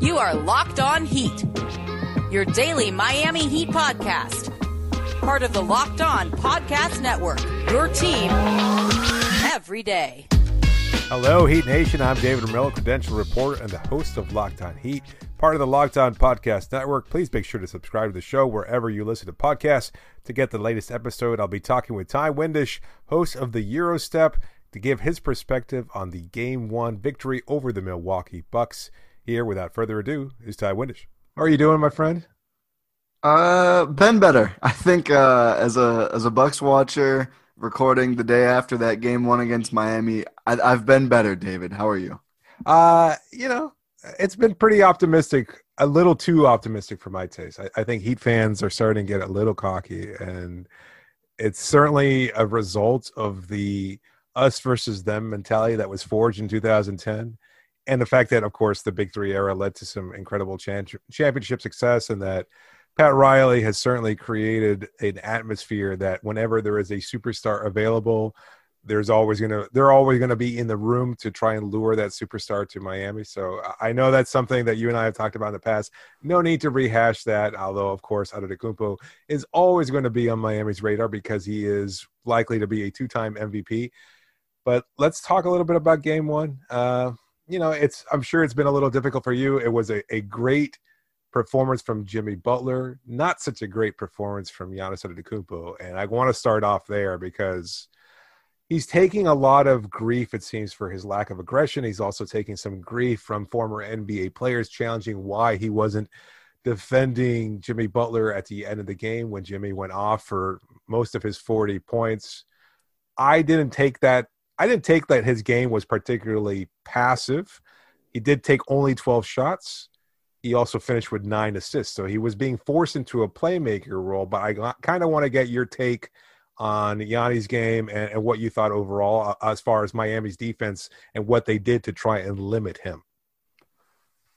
You are Locked On Heat, your daily Miami Heat podcast. Part of the Locked On Podcast Network, your team every day. Hello, Heat Nation. I'm David Ramil, credential reporter and the host of Locked On Heat, part of the Locked On Podcast Network. Please make sure to subscribe to the show wherever you listen to podcasts to get the latest episode. I'll be talking with Ty Windish, host of the Eurostep, to give his perspective on the Game 1 victory over the Milwaukee Bucks. Here, without further ado, is Ty Windish. How are you doing, my friend? Uh, been better. I think uh, as a as a Bucks watcher, recording the day after that game one against Miami, I, I've been better. David, how are you? Uh, you know, it's been pretty optimistic, a little too optimistic for my taste. I, I think Heat fans are starting to get a little cocky, and it's certainly a result of the us versus them mentality that was forged in 2010 and the fact that of course the big three era led to some incredible championship success and that pat riley has certainly created an atmosphere that whenever there is a superstar available there's always going to they're always going to be in the room to try and lure that superstar to miami. So i know that's something that you and i have talked about in the past. No need to rehash that although of course Antetokounmpo is always going to be on miami's radar because he is likely to be a two-time mvp but let's talk a little bit about game one. Uh, you know, it's I'm sure it's been a little difficult for you. It was a, a great performance from Jimmy Butler, not such a great performance from Giannis Antetokounmpo, and I want to start off there because he's taking a lot of grief, it seems, for his lack of aggression. He's also taking some grief from former NBA players challenging why he wasn't defending Jimmy Butler at the end of the game when Jimmy went off for most of his 40 points. I didn't take that I didn't take that his game was particularly passive. He did take only 12 shots. He also finished with nine assists. So he was being forced into a playmaker role. But I kind of want to get your take on Yanni's game and, and, what you thought overall uh, as far as Miami's defense and what they did to try and limit him.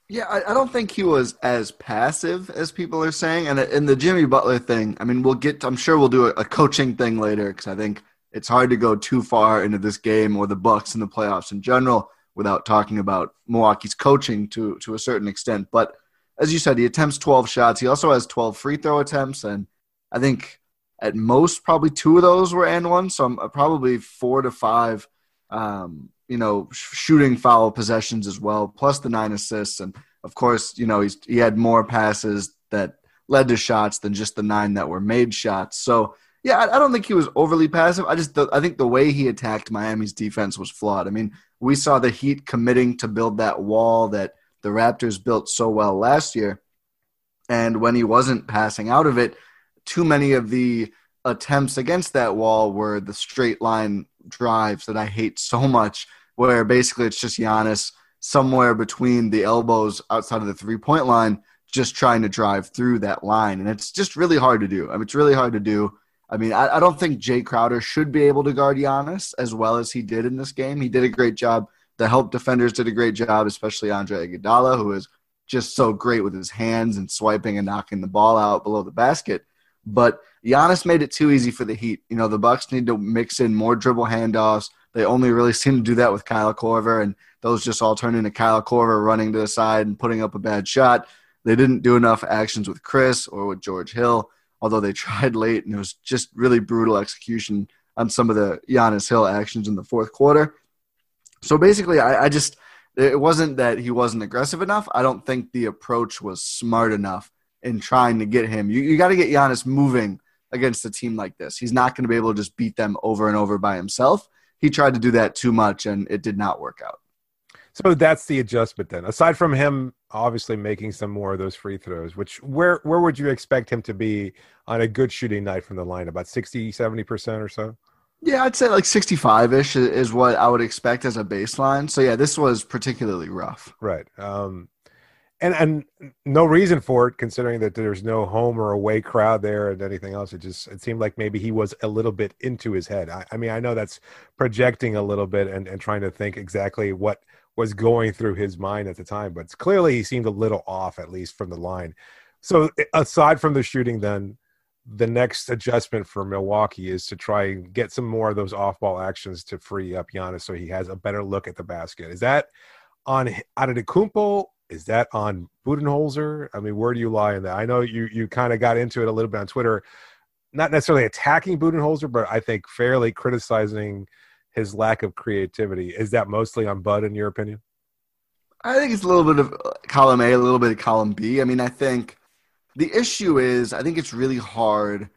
Yeah, I, I don't think he was as passive as people are saying. And in the Jimmy Butler thing, I mean, we'll get, I'm sure we'll do a, a coaching thing later because I think it's hard to go too far into this game or the Bucks in the playoffs in general without talking about Milwaukee's coaching to to a certain extent. But as you said, he attempts 12 shots. He also has 12 free throw attempts, and I think at most probably two of those were and one. So I'm uh, probably four to five, um, you know, shooting foul possessions as well, plus the nine assists. And of course, you know, he's he had more passes that led to shots than just the nine that were made shots. So yeah, I, I don't think he was overly passive. I just I think the way he attacked Miami's defense was flawed. I mean, we saw the Heat committing to build that wall that the Raptors built so well last year, and when he wasn't passing out of it, too many of the attempts against that wall were the straight line drives that I hate so much, where basically it's just Giannis somewhere between the elbows outside of the three point line, just trying to drive through that line. And it's just really hard to do. I mean, it's really hard to do. I mean, I, I, don't think Jae Crowder should be able to guard Giannis as well as he did in this game. He did a great job. The help defenders did a great job, especially Andre Iguodala, who is just so great with his hands and swiping and knocking the ball out below the basket. But Giannis made it too easy for the Heat. You know, the Bucks need to mix in more dribble handoffs. They only really seem to do that with Kyle Korver, and those just all turn into Kyle Korver running to the side and putting up a bad shot. They didn't do enough actions with Khris or with George Hill although they tried late and it was just really brutal execution on some of the Giannis Hill actions in the fourth quarter. So basically, I, I just it wasn't that he wasn't aggressive enough. I don't think the approach was smart enough in trying to get him. You, you got to get Giannis moving against a team like this. He's not going to be able to just beat them over and over by himself. He tried to do that too much, and it did not work out. So that's the adjustment then. Aside from him obviously making some more of those free throws, which where where would you expect him to be on a good shooting night from the line? About 60, 70% or so? Yeah, I'd say like 65-ish is what I would expect as a baseline. So yeah, this was particularly rough. Right. Um and and no reason for it considering that there's no home or away crowd there and anything else it just it seemed like maybe he was a little bit into his head i, I mean i know that's projecting a little bit and, and trying to think exactly what was going through his mind at the time. But clearly, he seemed a little off, at least from the line. So, aside from the shooting, then the next adjustment for Milwaukee is to try and get some more of those off-ball actions to free up Giannis, so he has a better look at the basket. Is that on Antetokounmpo is that on Budenholzer? I mean, where do you lie in that? I know you you kind of got into it a little bit on Twitter, not necessarily attacking Budenholzer, but I think fairly criticizing his lack of creativity. Is that mostly on Bud, in your opinion? I think it's a little bit of uh, column A, a little bit of column B. I mean, I think the issue is, I think it's really hard.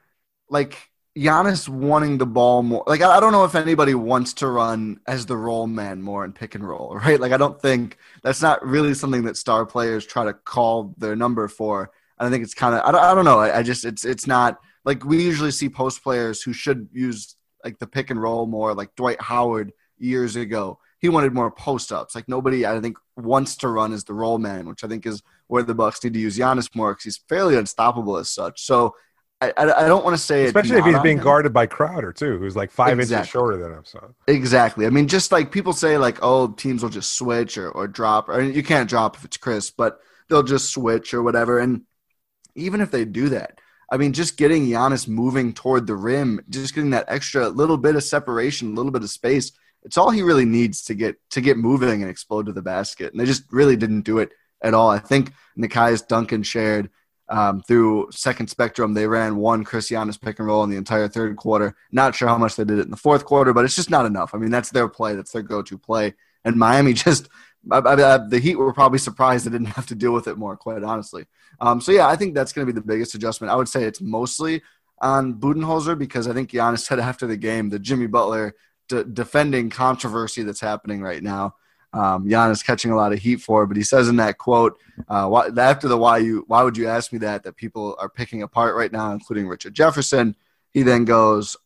Like Giannis wanting the ball more. Like I, don't know if anybody wants to run as the roll man more in pick and roll, right? Like I don't think that's not really something that star players try to call their number for. And I think it's kind of I don't, I don't know. I, I just it's it's not like we usually see post players who should use like the pick and roll more, like Dwight Howard years ago he wanted more post ups. Like nobody, I think, wants to run as the roll man, which I think is where the Bucks need to use Giannis more because he's fairly unstoppable as such. So I, I, I don't want to say especially if he's being him. guarded by Crowder too, who's like five exactly. inches shorter than him. So exactly. I mean, just like people say, like oh, teams will just switch or or drop, or you can't drop if it's Khris, but they'll just switch or whatever. And even if they do that. I mean, just getting Giannis moving toward the rim, just getting that extra little bit of separation, a little bit of space it's all he really needs to get to get moving and explode to the basket. And they just really didn't do it at all. I think Nekias Duncan shared um, through second spectrum. They ran one Khris Giannis pick and roll in the entire third quarter. Not sure how much they did it in the fourth quarter, but it's just not enough. I mean, that's their play. That's their go-to play. And Miami just I, I, the Heat were probably surprised they didn't have to deal with it more, quite honestly. Um, so yeah, I think that's going to be the biggest adjustment. I would say it's mostly on Budenholzer because I think Giannis said after the game the Jimmy Butler defending controversy that's happening right now. Um, Giannis catching a lot of heat for, but he says in that quote, uh, why, after the why you why would you ask me that that people are picking apart right now, including Richard Jefferson. He then goes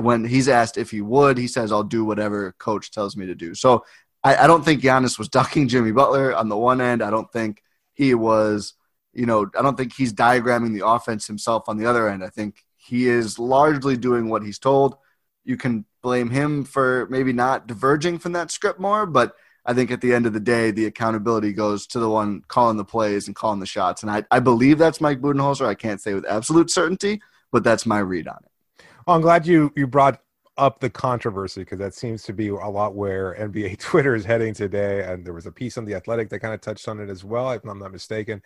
when he's asked if he would, he says, "I'll do whatever coach tells me to do." So I, I don't think Giannis was ducking Jimmy Butler on the one end. I don't think he was, you know, I don't think he's diagramming the offense himself on the other end. I think he is largely doing what he's told. You can blame him for maybe not diverging from that script more, but I think at the end of the day, the accountability goes to the one calling the plays and calling the shots. And I, I believe that's Mike Budenholzer. I can't say with absolute certainty, but that's my read on it. Well, I'm glad you, you brought up the controversy because that seems to be a lot where NBA Twitter is heading today. And there was a piece on The Athletic that kind of touched on it as well, if I'm not mistaken.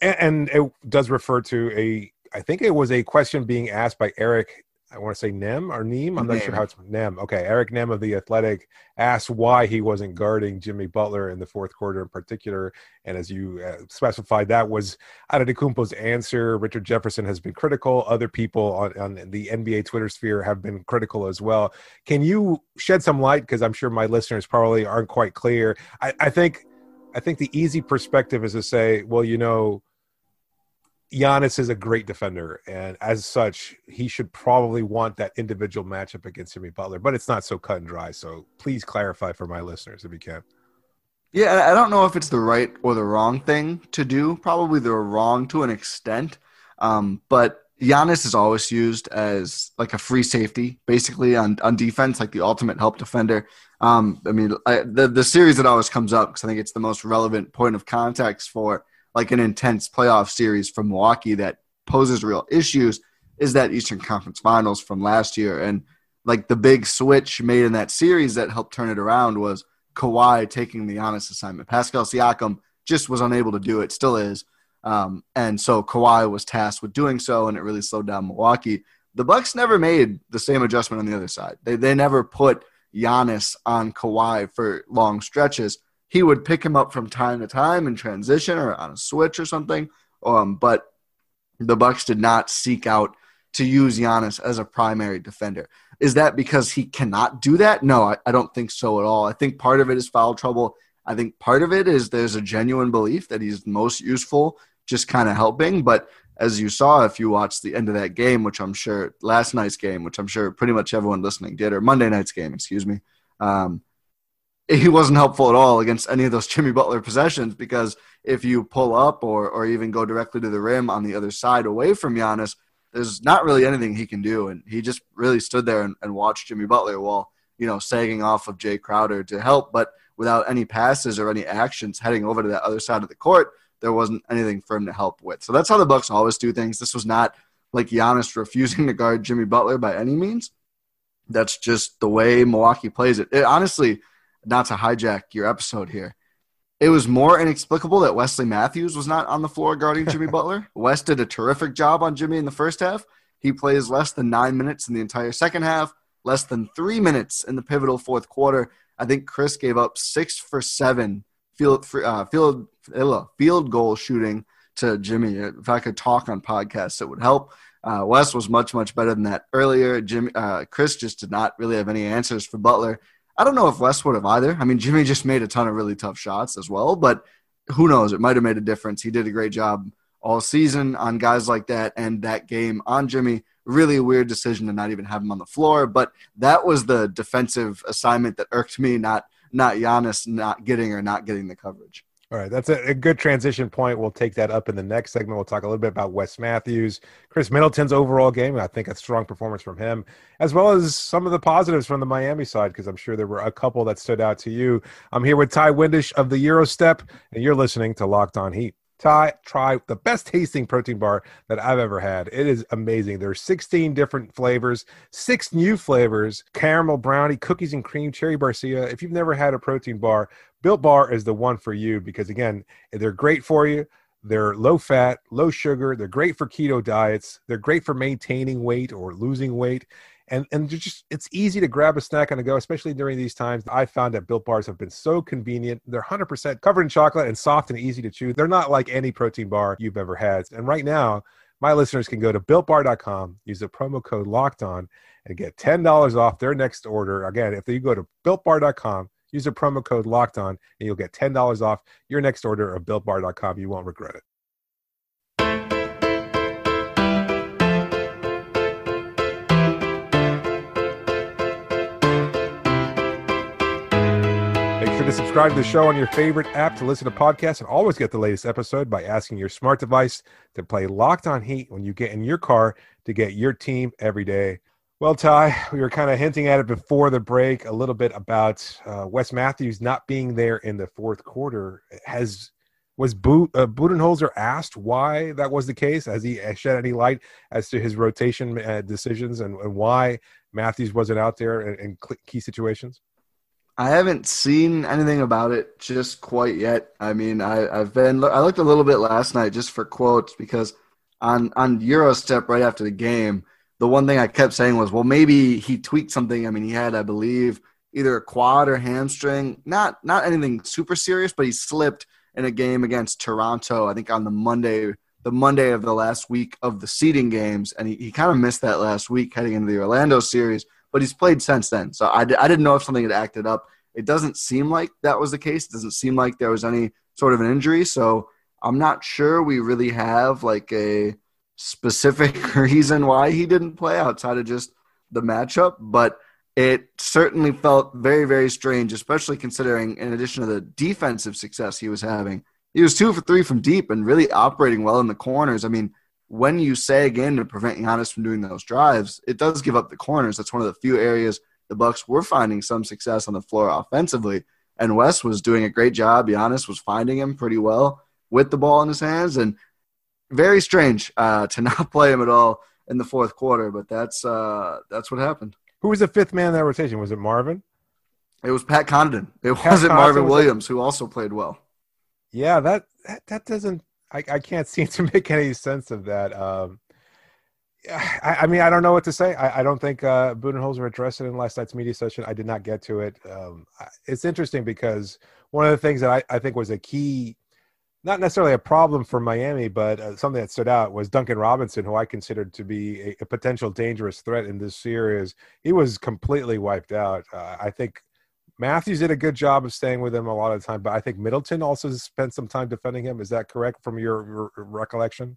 And, and it does refer to a, I think it was a question being asked by Eric I want to say Nem or Neem. I'm not sure how it's Nem. Okay, Eric Nehm of the Athletic asked why he wasn't guarding Jimmy Butler in the fourth quarter in particular, and as you uh, specified, that was Antetokounmpo's answer. Richard Jefferson has been critical. Other people on, on the NBA Twitter sphere have been critical as well. Can you shed some light? Because I'm sure my listeners probably aren't quite clear. I, I think, I think the easy perspective is to say, well, you know Giannis is a great defender, and as such, he should probably want that individual matchup against Jimmy Butler. But it's not so cut and dry. So please clarify for my listeners if you can. Yeah, I don't know if it's the right or the wrong thing to do. Probably the wrong to an extent. Um, but Giannis is always used as like a free safety, basically on, on defense, like the ultimate help defender. Um, I mean, I, the the series that always comes up because I think it's the most relevant point of context for like an intense playoff series from Milwaukee that poses real issues is that Eastern Conference Finals from last year. And like the big switch made in that series that helped turn it around was Kawhi taking the Giannis assignment. Pascal Siakam just was unable to do it, still is. Um, and so Kawhi was tasked with doing so, and it really slowed down Milwaukee. The Bucks never made the same adjustment on the other side. They they never put Giannis on Kawhi for long stretches he would pick him up from time to time in transition or on a switch or something. Um, but the Bucks did not seek out to use Giannis as a primary defender. Is that because he cannot do that? No, I, I don't think so at all. I think part of it is foul trouble. I think part of it is there's a genuine belief that he's most useful just kind of helping. But as you saw, if you watched the end of that game, which I'm sure last night's game, which I'm sure pretty much everyone listening did, or Monday night's game, excuse me, um, he wasn't helpful at all against any of those Jimmy Butler possessions because if you pull up or, or even go directly to the rim on the other side away from Giannis, there's not really anything he can do. And he just really stood there and, and watched Jimmy Butler while, you know, sagging off of Jae Crowder to help. But without any passes or any actions heading over to that other side of the court, there wasn't anything for him to help with. So that's how the Bucks always do things. This was not like Giannis refusing to guard Jimmy Butler by any means. That's just the way Milwaukee plays it. it honestly – not to hijack your episode here, it was more inexplicable that Wesley Matthews was not on the floor guarding Jimmy Butler. Wes did a terrific job on Jimmy in the first half. He plays less than nine minutes in the entire second half, less than three minutes in the pivotal fourth quarter. I think Khris gave up six for seven field uh, field field goal shooting to Jimmy. If I could talk on podcasts, it would help. Uh, Wes was much much better than that earlier. Jimmy uh, Khris just did not really have any answers for Butler. I don't know if Wes would have either. I mean, Jimmy just made a ton of really tough shots as well, but who knows? It might have made a difference. He did a great job all season on guys like that, and that game on Jimmy. Really weird decision to not even have him on the floor, but that was the defensive assignment that irked me, not not Giannis not getting or not getting the coverage. All right, that's a, a, good transition point. We'll take that up in the next segment. We'll talk a little bit about Wes Matthews, Khris Middleton's overall game. I think a strong performance from him, as well as some of the positives from the Miami side, because I'm sure there were a couple that stood out to you. I'm here with Ty Windish of the Eurostep, and you're listening to Locked On Heat. Ty, try the best tasting protein bar that I've ever had. It is amazing. There's 16 different flavors, six new flavors caramel brownie, cookies and cream, cherry barcia. If you've never had a protein bar, Built Bar is the one for you because, again, they're great for you. They're low fat, low sugar. They're great for keto diets. They're great for maintaining weight or losing weight and and just it's easy to grab a snack on the go, especially during these times. I found that Built Bars have been so convenient. They're 100% covered in chocolate and soft and easy to chew. They're not like any protein bar you've ever had. And right now, my listeners can go to builtbar.com, use the promo code Locked On, and get ten dollars off their next order. Again, if you go to builtbar.com, use the promo code Locked On, and you'll get ten dollars off your next order of builtbar.com. You won't regret it. Make sure to subscribe to the show on your favorite app to listen to podcasts and always get the latest episode by asking your smart device to play Locked On Heat when you get in your car to get your team every day. Well, Ty, we were kind of hinting at it before the break a little bit about uh, Wes Matthews not being there in the fourth quarter. Has was Bo- uh, Budenholzer asked why that was the case? Has he shed any light as to his rotation uh, decisions and, and, why Matthews wasn't out there in, in key situations? I haven't seen anything about it just quite yet. I mean, I, I've been I looked a little bit last night just for quotes because on on Eurostep right after the game, the one thing I kept saying was, well, maybe he tweaked something. I mean, he had, I believe, either a quad or hamstring. Not not anything super serious, but he slipped in a game against Toronto. I think on the Monday the Monday of the last week of the seeding games, and he, he kind of missed that last week heading into the Orlando series but he's played since then. So I, I didn't know if something had acted up. It doesn't seem like that was the case. It doesn't seem like there was any sort of an injury. So I'm not sure we really have like a specific reason why he didn't play outside of just the matchup. But it certainly felt very, very strange, especially considering, in addition to the defensive success he was having, he was two for three from deep and really operating well in the corners. I mean, when you say again to prevent Giannis from doing those drives, it does give up the corners. That's one of the few areas the Bucks were finding some success on the floor offensively. And Wes was doing a great job. Giannis was finding him pretty well with the ball in his hands, and very strange uh, to not play him at all in the fourth quarter. But that's uh, that's what happened. Who was the fifth man in that rotation? Was it Marvin? It was Pat Connaughton. It Pat wasn't Connaughton Marvin was Williams, who also played well. Yeah, that, that that doesn't I, I can't seem to make any sense of that. Um, I, I, mean, I don't know what to say. I, I don't think uh, Budenholzer addressed it in last night's media session. I did not get to it. Um, it's interesting because one of the things that I, I think was a key, not necessarily a problem for Miami, but uh, something that stood out was Duncan Robinson, who I considered to be a, a potential dangerous threat in this series. He was completely wiped out. Uh, I think Matthews did a good job of staying with him a lot of the time, but I think Middleton also spent some time defending him. Is that correct from your, your recollection?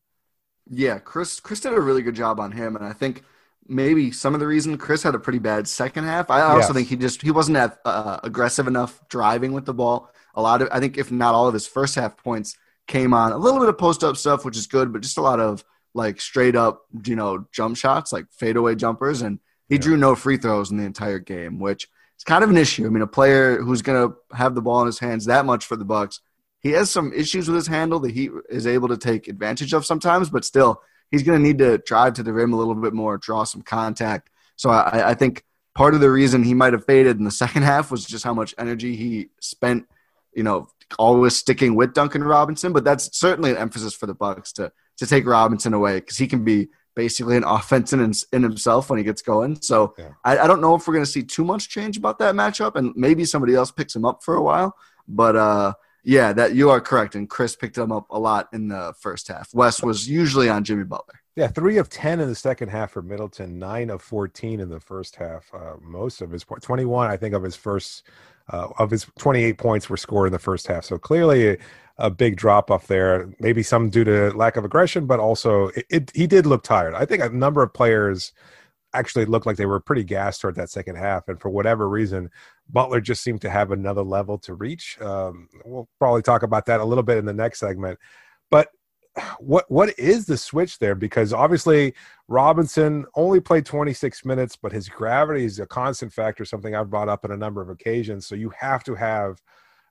Yeah, Khris Khris did a really good job on him, and I think maybe some of the reason Khris had a pretty bad second half. I also yes. think he just he wasn't that uh, aggressive enough driving with the ball. A lot of I think if not all of his first half points came on a little bit of post up stuff, which is good, but just a lot of like straight up you know jump shots, like fadeaway jumpers, and he yeah. drew no free throws in the entire game, which is kind of an issue. I mean, a player who's going to have the ball in his hands that much for the Bucks, he has some issues with his handle that he is able to take advantage of sometimes, but still, he's going to need to drive to the rim a little bit more, draw some contact. So I, I think part of the reason he might have faded in the second half was just how much energy he spent, you know, always sticking with Duncan Robinson, but that's certainly an emphasis for the Bucks to to take Robinson away because he can be basically an offense in, in himself when he gets going. So yeah. I, I, don't know if we're going to see too much change about that matchup, and maybe somebody else picks him up for a while. But uh, yeah, that you are correct, and Khris picked him up a lot in the first half. Wes was usually on Jimmy Butler. Yeah, three of ten in the second half for Middleton, nine of fourteen in the first half. Uh, most of his twenty-one, I think, of his first uh, of his twenty-eight points were scored in the first half. So clearly, a big drop off there. Maybe some due to lack of aggression, but also it, it, he did look tired. I think a number of players actually looked like they were pretty gassed toward that second half, and for whatever reason, Butler just seemed to have another level to reach. Um, we'll probably talk about that a little bit in the next segment, but what what is the switch there? Because obviously Robinson only played 26 minutes, but his gravity is a constant factor, something I've brought up on a number of occasions. So you have to have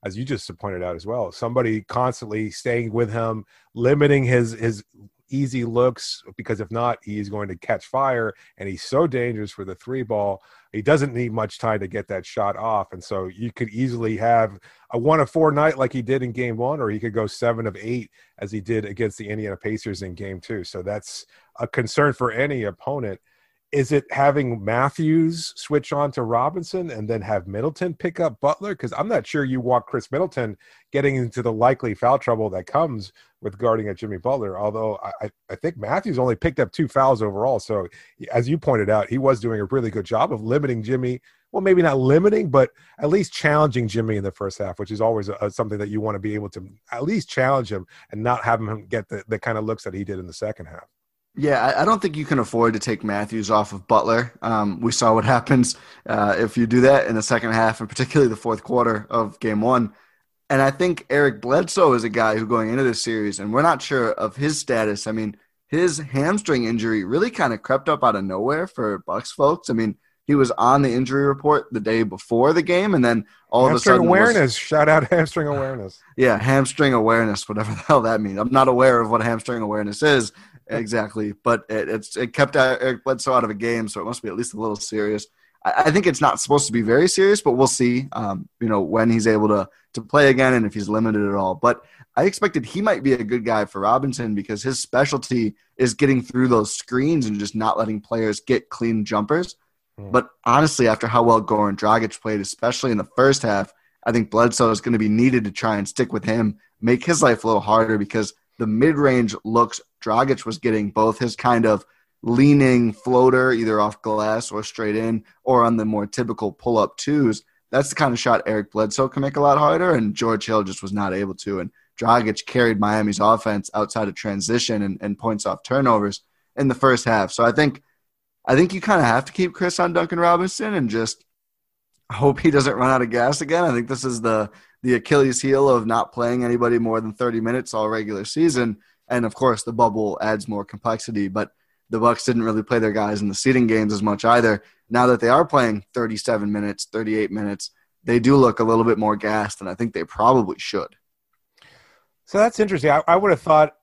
as you just pointed out as well, somebody constantly staying with him, limiting his his easy looks because if not, he's going to catch fire, and he's so dangerous for the three ball. He doesn't need much time to get that shot off, and so you could easily have a one of four night like he did in game one, or he could go seven of eight as he did against the Indiana Pacers in game two. So that's a concern for any opponent is it having Matthews switch on to Robinson and then have Middleton pick up Butler? Because I'm not sure you want Khris Middleton getting into the likely foul trouble that comes with guarding at Jimmy Butler. Although I, I think Matthews only picked up two fouls overall. So as you pointed out, he was doing a really good job of limiting Jimmy. Well, maybe not limiting, but at least challenging Jimmy in the first half, which is always a, something that you want to be able to at least challenge him and not have him get the, the kind of looks that he did in the second half. Yeah, I don't think you can afford to take Matthews off of Butler. Um, we saw what happens uh, if you do that in the second half, and particularly the fourth quarter of game one. And I think Eric Bledsoe is a guy who, going into this series, and we're not sure of his status. I mean, his hamstring injury really kind of crept up out of nowhere for Bucks folks. I mean, he was on the injury report the day before the game, and then all hamstring of a sudden hamstring awareness. Was, Shout out hamstring awareness. Yeah, hamstring awareness, whatever the hell that means. I'm not aware of what hamstring awareness is, exactly. But it, it's it kept Eric Bledsoe out of a game, so it must be at least a little serious. I, I think it's not supposed to be very serious, but we'll see. Um, you know when he's able to to play again and if he's limited at all. But I expected he might be a good guy for Robinson because his specialty is getting through those screens and just not letting players get clean jumpers. Hmm. But honestly, after how well Goran Dragic played, especially in the first half, I think Bledsoe is going to be needed to try and stick with him, make his life a little harder because the mid range looks Dragic was getting both his kind of leaning floater, either off glass or straight in, or on the more typical pull up twos. That's the kind of shot Eric Bledsoe can make a lot harder, and George Hill just was not able to. And Dragic carried Miami's offense outside of transition and, and points off turnovers in the first half. So I think I think you kind of have to keep Khris on Duncan Robinson and just hope he doesn't run out of gas again. I think this is the the Achilles heel of not playing anybody more than 30 minutes all regular season and of course the bubble adds more complexity. But the Bucks didn't really play their guys in the seeding games as much either. Now that they are playing 37 minutes, 38 minutes, they do look a little bit more gassed, and I think they probably should. So that's interesting. I, I would have thought.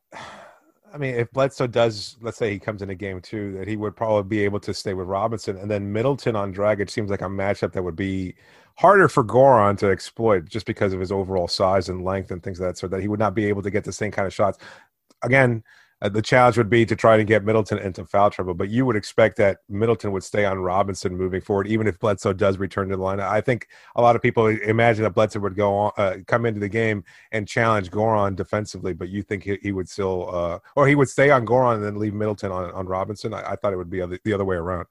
I mean, if Bledsoe does, let's say he comes in a game two, that he would probably be able to stay with Robinson, and then Middleton on Dragic seems like a matchup that would be harder for Goran to exploit just because of his overall size and length and things of that. sort. that he would not be able to get the same kind of shots again, uh, the challenge would be to try to get Middleton into foul trouble. But you would expect that Middleton would stay on Robinson moving forward, even if Bledsoe does return to the line. I think a lot of people imagine that Bledsoe would go on, uh, come into the game and challenge Goran defensively, but you think he, he would still, uh, or he would stay on Goran and then leave Middleton on, on Robinson. I, I thought it would be the other way around.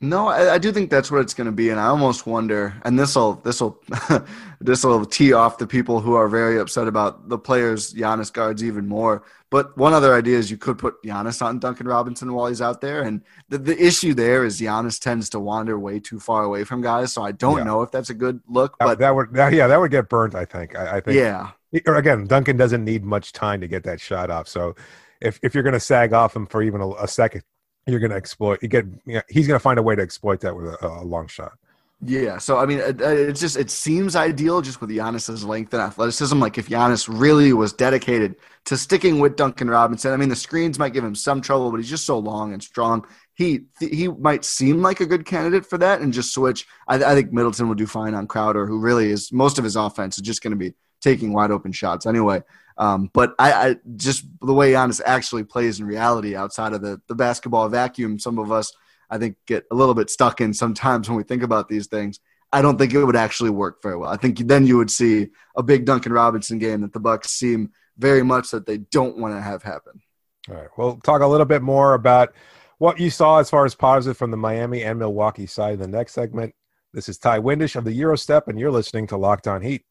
No, I, I, do think that's what it's going to be, and I almost wonder. And this will this will this will tee off the people who are very upset about the players Giannis guards even more. But one other idea is you could put Giannis on Duncan Robinson while he's out there, and the, the issue there is Giannis tends to wander way too far away from guys. So I don't yeah. know if that's a good look. But that, that would that, yeah that would get burnt. I think. I, I think. Yeah. Or again, Duncan doesn't need much time to get that shot off. So if if you're going to sag off him for even a, a second, you're going to exploit. You get. You know, he's going to find a way to exploit that with a, a long shot. Yeah, so I mean, it, it's just it seems ideal just with Giannis's length and athleticism. Like if Giannis really was dedicated to sticking with Duncan Robinson, I mean, the screens might give him some trouble, but he's just so long and strong. He he might seem like a good candidate for that, and just switch. I, I think Middleton will do fine on Crowder, who really is most of his offense is just going to be taking wide open shots anyway. Um, but I, I, just the way Giannis actually plays in reality outside of the the basketball vacuum, some of us I think get a little bit stuck in sometimes when we think about these things. I don't think it would actually work very well. I think then you would see a big Duncan Robinson game that the Bucks seem very much that they don't want to have happen. All right. We'll talk a little bit more about what you saw as far as positive from the Miami and Milwaukee side in the next segment. This is Ty Windish of the Eurostep, and you're listening to Locked On Heat.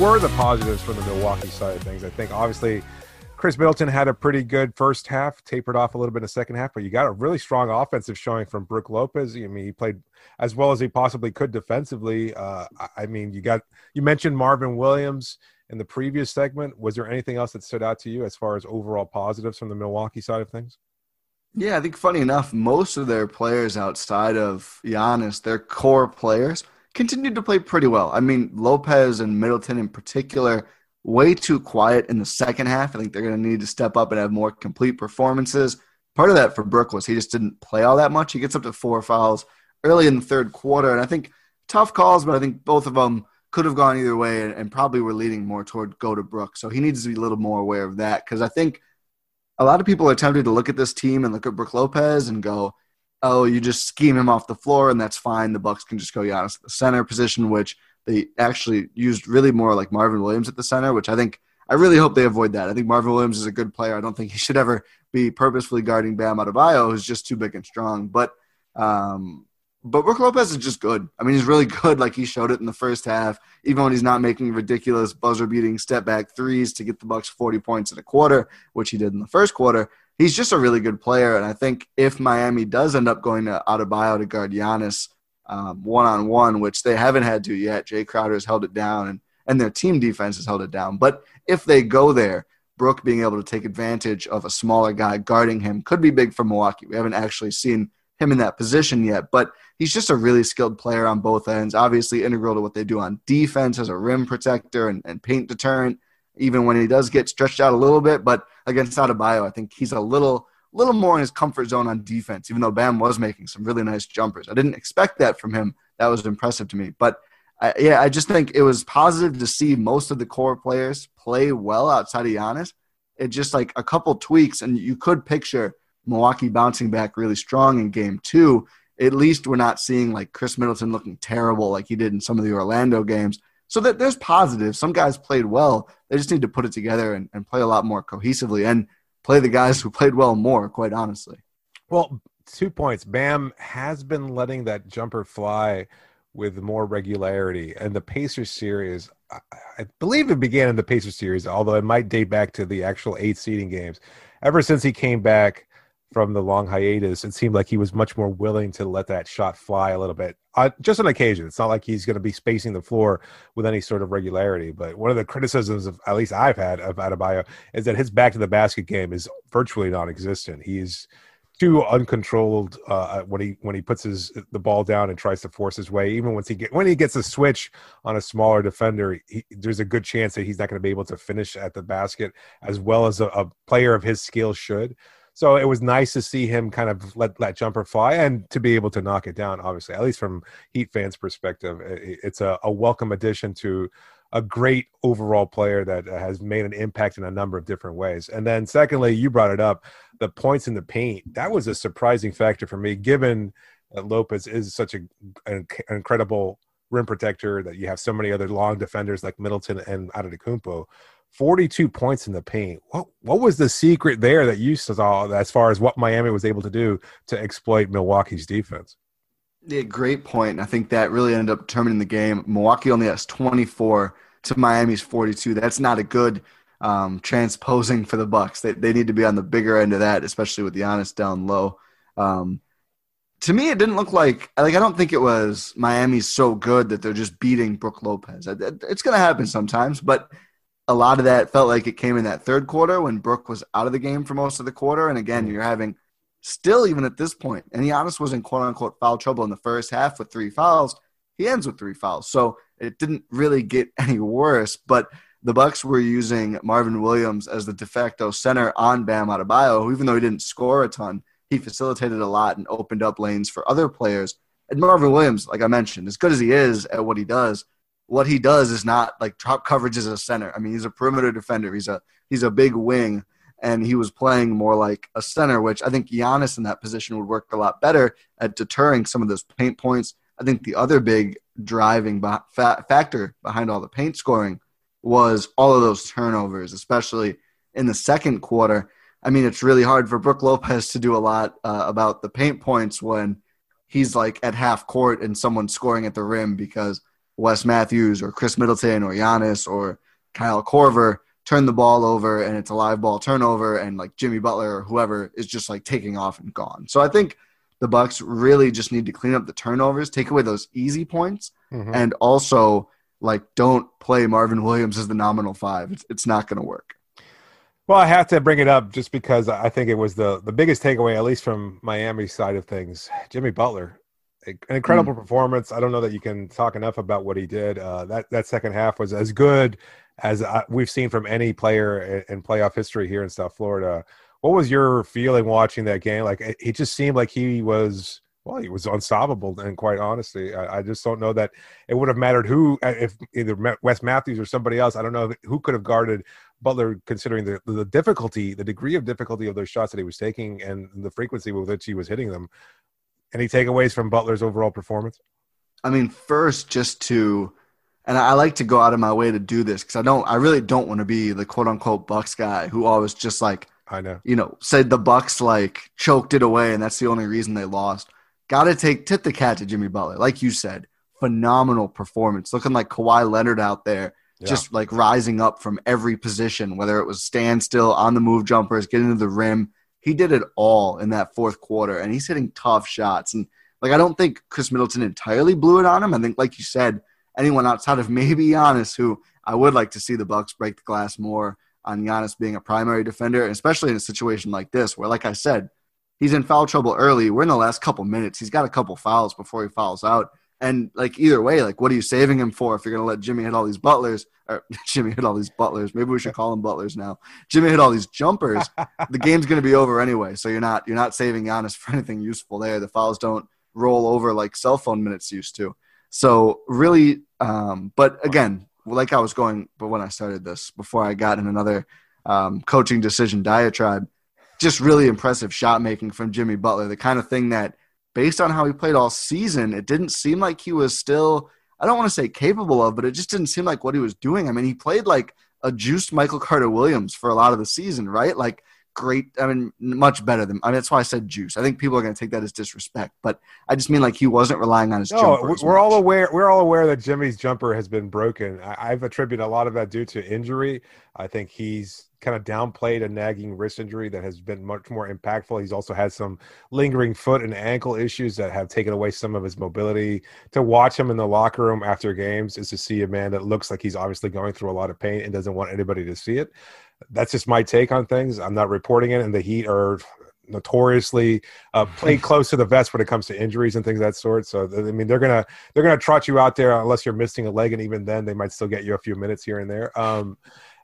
Were the positives from the Milwaukee side of things? I think obviously Khris Middleton had a pretty good first half, tapered off a little bit in the second half, but you got a really strong offensive showing from Brook Lopez. I mean, he played as well as he possibly could defensively. Uh, I mean, you got you mentioned Marvin Williams in the previous segment. Was there anything else that stood out to you as far as overall positives from the Milwaukee side of things? Yeah, I think funny enough, most of their players outside of Giannis, their core players, continued to play pretty well. I mean, Lopez and Middleton in particular way too quiet in the second half. I think they're going to need to step up and have more complete performances. Part of that for Brook was he just didn't play all that much. He gets up to four fouls early in the third quarter, and I think tough calls, but I think both of them could have gone either way and, and probably were leading more toward go to Brook. So he needs to be a little more aware of that because I think a lot of people are tempted to look at this team and look at Brook Lopez and go, oh, you just scheme him off the floor and that's fine. The Bucks can just go Giannis at the center position, which – they actually used really more like Marvin Williams at the center, which I think I really hope they avoid that. I think Marvin Williams is a good player. I don't think he should ever be purposefully guarding Bam Adebayo, who's just too big and strong. But um, but Brook Lopez is just good. I mean, he's really good. Like he showed it in the first half, even when he's not making ridiculous buzzer-beating step-back threes to get the Bucks 40 points in a quarter, which he did in the first quarter. He's just a really good player, and I think if Miami does end up going to Adebayo to guard Giannis, one on one, which they haven't had to yet. Jae Crowder has held it down, and and their team defense has held it down. But if they go there, Brook being able to take advantage of a smaller guy guarding him could be big for Milwaukee. We haven't actually seen him in that position yet, but he's just a really skilled player on both ends. Obviously, integral to what they do on defense as a rim protector and, and paint deterrent, even when he does get stretched out a little bit. But against Adebayo, I think he's a little little more in his comfort zone on defense, even though Bam was making some really nice jumpers. I didn't expect that from him. That was impressive to me. But I, yeah, I just think it was positive to see most of the core players play well outside of Giannis. It just like a couple tweaks, and you could picture Milwaukee bouncing back really strong in game two. At least we're not seeing like Khris Middleton looking terrible like he did in some of the Orlando games. So that there's positives. Some guys played well. They just need to put it together and, and play a lot more cohesively. And play the guys who played well more, quite honestly. Well, two points. Bam has been letting that jumper fly with more regularity. And the Pacers series, I, I believe it began in the Pacers series, although it might date back to the actual eight seeding games. Ever since he came back from the long hiatus, it seemed like he was much more willing to let that shot fly a little bit. Uh, just on occasion. It's not like he's going to be spacing the floor with any sort of regularity. But one of the criticisms of, at least I've had of Adebayo, is that his back to the basket game is virtually non-existent. He's too uncontrolled uh, when he when he puts his the ball down and tries to force his way. Even once he get when he gets a switch on a smaller defender, he, there's a good chance that he's not going to be able to finish at the basket as well as a, a player of his skill should. So it was nice to see him kind of let that jumper fly and to be able to knock it down. Obviously, at least from Heat fans' perspective, it's a, a welcome addition to a great overall player that has made an impact in a number of different ways. And then, secondly, you brought it up the points in the paint. That was a surprising factor for me, given that Lopez is such a, an incredible rim protector, that you have so many other long defenders like Middleton and Antetokounmpo. 42 points in the paint. What what was the secret there that you saw as far as what Miami was able to do to exploit Milwaukee's defense? Yeah, great point. I think that really ended up determining the game. Milwaukee only has 24 to Miami's 42. That's not a good um, transposing for the Bucks. They they need to be on the bigger end of that, especially with the honest down low. Um, to me, it didn't look like like I don't think it was Miami's so good that they're just beating Brook Lopez. It's going to happen sometimes, but a lot of that felt like it came in that third quarter when Brook was out of the game for most of the quarter. And again, mm-hmm. you're having still even at this point, and Giannis was in quote unquote foul trouble in the first half with three fouls. He ends with three fouls. So it didn't really get any worse. But the Bucks were using Marvin Williams as the de facto center on Bam Adebayo, who even though he didn't score a ton, he facilitated a lot and opened up lanes for other players. And Marvin Williams, like I mentioned, as good as he is at what he does, what he does is not like top coverage as a center. I mean, he's a perimeter defender. He's a he's a big wing, and he was playing more like a center, which I think Giannis in that position would work a lot better at deterring some of those paint points. I think the other big driving factor behind all the paint scoring was all of those turnovers, especially in the second quarter. I mean, it's really hard for Brook Lopez to do a lot uh, about the paint points when he's like at half court and someone's scoring at the rim because Wes Matthews or Khris Middleton or Giannis or Kyle Korver turn the ball over and it's a live ball turnover and like Jimmy Butler or whoever is just like taking off and gone. So I think the Bucks really just need to clean up the turnovers, take away those easy points, mm-hmm. and also like don't play Marvin Williams as the nominal five. It's, it's not going to work. Well, I have to bring it up just because I think it was the the biggest takeaway, at least from Miami's side of things. Jimmy Butler, an incredible mm. performance. I don't know that you can talk enough about what he did. Uh, that that second half was as good as I, we've seen from any player in, in, playoff history here in South Florida. What was your feeling watching that game? Like it, it just seemed like he was well, he was unstoppable. And quite honestly, I, I, just don't know that it would have mattered who, uh, if either Wes Matthews or somebody else. I don't know who could have guarded Butler, considering the the difficulty, the degree of difficulty of those shots that he was taking, and the frequency with which he was hitting them. Any takeaways from Butler's overall performance? I mean, first, just to, and I like to go out of my way to do this because I don't, I really don't want to be the quote unquote Bucks guy who always just like, I know, you know, said the Bucks like choked it away and that's the only reason they lost. Got to take tip the cat to Jimmy Butler, like you said, phenomenal performance, looking like Kawhi Leonard out there, yeah. just like rising up from every position, whether it was standstill, on the move jumpers, getting to the rim. He did it all in that fourth quarter, and he's hitting tough shots. And like, I don't think Khris Middleton entirely blew it on him. I think, like you said, anyone outside of maybe Giannis, who I would like to see the Bucks break the glass more on Giannis being a primary defender, especially in a situation like this, where, like I said, he's in foul trouble early. We're in the last couple minutes. He's got a couple fouls before he fouls out. And like either way, like what are you saving him for if you're gonna let Jimmy hit all these butlers or Jimmy hit all these butlers? Maybe we should call him butlers now. Jimmy hit all these jumpers. the game's gonna be over anyway, so you're not you're not saving Giannis for anything useful there. The fouls don't roll over like cell phone minutes used to. So really, um, but again, like I was going, but when I started this, before I got in another um, coaching decision diatribe, just really impressive shot making from Jimmy Butler. The kind of thing that, based on how he played all season, it didn't seem like he was still. I don't want to say capable of, but it just didn't seem like what he was doing. I mean, he played like a juiced Michael Carter Williams for a lot of the season, right? Like great. I mean, much better than. I mean, that's why I said juice. I think people are going to take that as disrespect, but I just mean like he wasn't relying on his. No, we're much. all aware. We're all aware that Jimmy's jumper has been broken. I, I've attributed a lot of that due to injury. I think he's kind of downplayed a nagging wrist injury that has been much more impactful. He's also had some lingering foot and ankle issues that have taken away some of his mobility. To watch him in the locker room after games is to see a man that looks like he's obviously going through a lot of pain and doesn't want anybody to see it. That's just my take on things. I'm not reporting it, and the Heat are notoriously uh, play close to the vest when it comes to injuries and things of that sort. So I mean, they're gonna they're gonna trot you out there unless you're missing a leg, and even then, they might still get you a few minutes here and there. Um,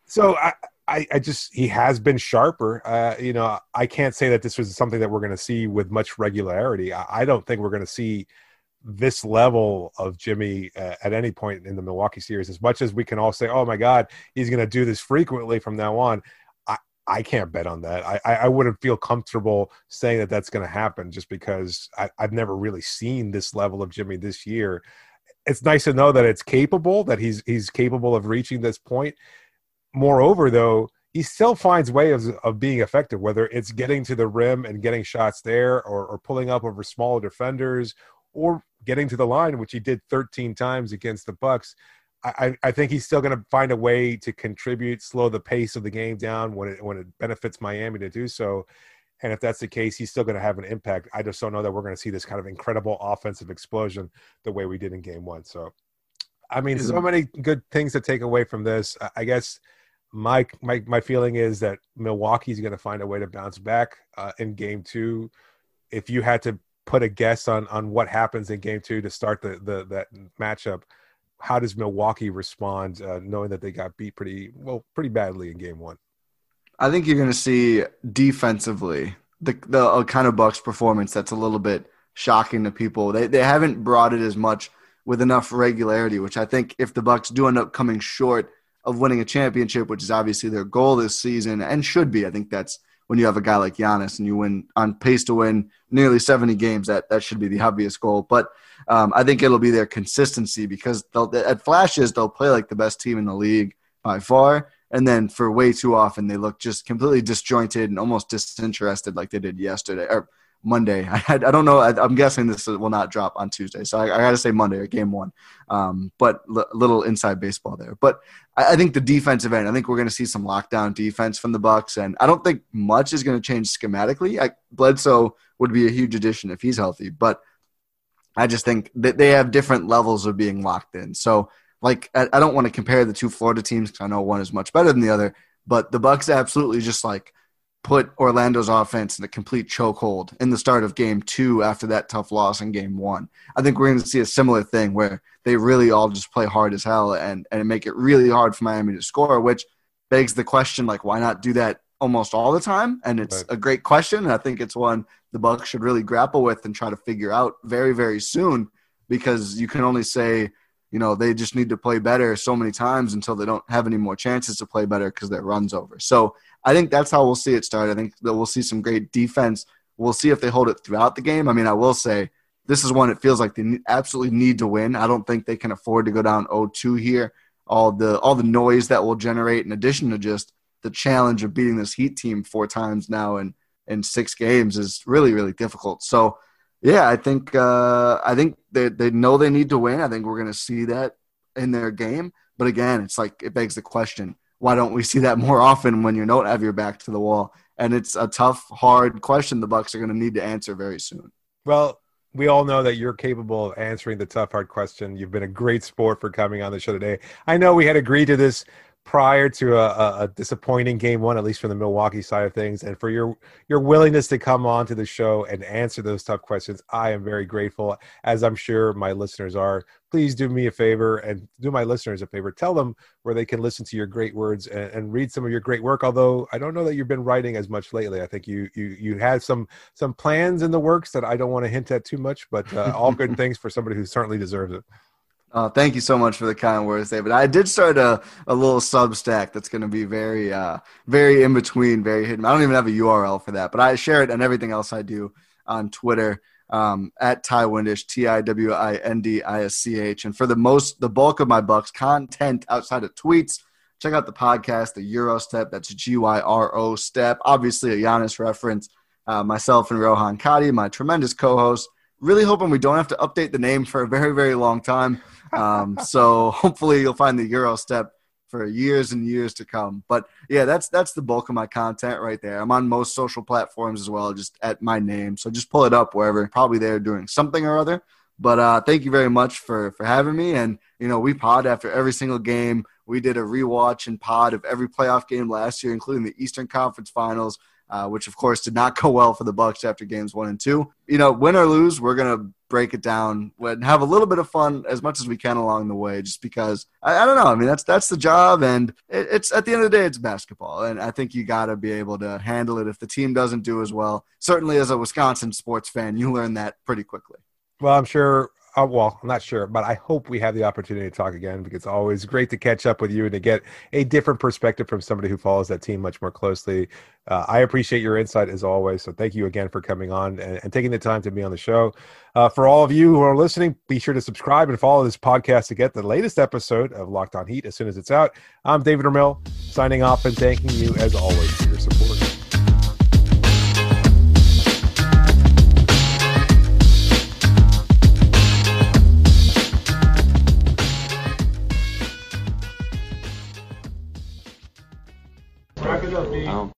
so I, I, I just he has been sharper. Uh, you know, I can't say that this was something that we're going to see with much regularity. I, I don't think we're going to see this level of Jimmy uh, at any point in the Milwaukee series. As much as we can all say, "Oh my God, he's going to do this frequently from now on," I, I can't bet on that. I, I wouldn't feel comfortable saying that that's going to happen just because I, I've never really seen this level of Jimmy this year. It's nice to know that it's capable, that he's he's capable of reaching this point moreover, though, he still finds ways of, of being effective, whether it's getting to the rim and getting shots there, or, or pulling up over smaller defenders, or getting to the line, which he did 13 times against the Bucks. I, I think he's still going to find a way to contribute, slow the pace of the game down when it when it benefits Miami to do so. And if that's the case, he's still going to have an impact. I just don't know that we're going to see this kind of incredible offensive explosion the way we did in Game One. So, I mean, so many good things to take away from this. I guess my my my feeling is that Milwaukee's going to find a way to bounce back uh, in Game Two. If you had to put a guess on on what happens in Game Two to start the the that matchup, how does Milwaukee respond, uh, knowing that they got beat pretty well, pretty badly in Game One? I think you're going to see defensively the the kind of Bucks performance that's a little bit shocking to people. They they haven't brought it as much with enough regularity, which I think if the Bucks do end up coming short of winning a championship, which is obviously their goal this season and should be, I think that's when you have a guy like Giannis and you win on pace to win nearly 70 games, that that should be the obvious goal. But um, I think it'll be their consistency because at flashes they'll play like the best team in the league by far, and then for way too often they look just completely disjointed and almost disinterested like they did yesterday or Monday. I, I don't know. I, am guessing this will not drop on Tuesday, so I, I got to say Monday or game one. Um, but l- little inside baseball there. But I, I think the defensive end. I think we're going to see some lockdown defense from the Bucks, and I don't think much is going to change schematically. I, Bledsoe would be a huge addition if he's healthy, but I just think that they have different levels of being locked in. So, like, I, I don't want to compare the two Florida teams because I know one is much better than the other, but the Bucks absolutely just like put Orlando's offense in a complete chokehold in the start of game two after that tough loss in game one. I think we're going to see a similar thing where they really all just play hard as hell and, and make it really hard for Miami to score, which begs the question, like, why not do that almost all the time? And it's right. a great question. And I think it's one the Bucks should really grapple with and try to figure out very, very soon because you can only say, you know, they just need to play better so many times until they don't have any more chances to play better because their run's over. So I think that's how we'll see it start. I think that we'll see some great defense. We'll see if they hold it throughout the game. I mean, I will say this is one it feels like they absolutely need to win. I don't think they can afford to go down 0-2 here. All the all the noise that will generate in addition to just the challenge of beating this Heat team four times now in in six games is really really difficult. So yeah, I think uh, I think they they know they need to win. I think we're going to see that in their game. But again, it's like it begs the question: why don't we see that more often when you don't have your back to the wall? And it's a tough, hard question the Bucks are going to need to answer very soon. Well, we all know that you're capable of answering the tough, hard question. You've been a great sport for coming on the show today. I know we had agreed to this prior to a, a, disappointing game one, at least from the Milwaukee side of things, and for your your willingness to come on to the show and answer those tough questions. I am very grateful, as I'm sure my listeners are. Please do me a favor and do my listeners a favor. Tell them where they can listen to your great words and, and read some of your great work. Although I don't know that you've been writing as much lately. I think you you you had some some plans in the works that I don't want to hint at too much, but uh, all good things for somebody who certainly deserves it. Uh, thank you so much for the kind words, David. I did start a, a little Substack that's going to be very, uh, very in between, very hidden. I don't even have a URL for that, but I share it and everything else I do on Twitter um, at Ty Windisch, T I W I N D I S C H. And for the most, the bulk of my Bucks content outside of tweets, check out the podcast, the Gyro Step. That's G Y R O Step. Obviously, a Giannis reference. Uh, myself and Rohan Kadi, my tremendous co-host. Really hoping we don't have to update the name for a very, very long time. Um, so hopefully you'll find the Gyro Step for years and years to come. But yeah, that's that's the bulk of my content right there. I'm on most social platforms as well, just at my name. So just pull it up wherever. Probably there doing something or other. But uh, thank you very much for for having me. And you know, we pod after every single game. We did a rewatch and pod of every playoff game last year, including the Eastern Conference Finals uh, which of course did not go well for the Bucks after games one and two. You know, win or lose, we're gonna break it down and have a little bit of fun as much as we can along the way. Just because I, I don't know, I mean that's that's the job, and it, it's at the end of the day, it's basketball, and I think you got to be able to handle it if the team doesn't do as well. Certainly, as a Wisconsin sports fan, you learn that pretty quickly. Well, I'm sure uh, well, I'm not sure, but I hope we have the opportunity to talk again because it's always great to catch up with you and to get a different perspective from somebody who follows that team much more closely. Uh, I appreciate your insight as always. So thank you again for coming on and, and taking the time to be on the show. Uh, for all of you who are listening, be sure to subscribe and follow this podcast to get the latest episode of Locked On Heat as soon as it's out. I'm David Ramil signing off and thanking you as always for your support. Não.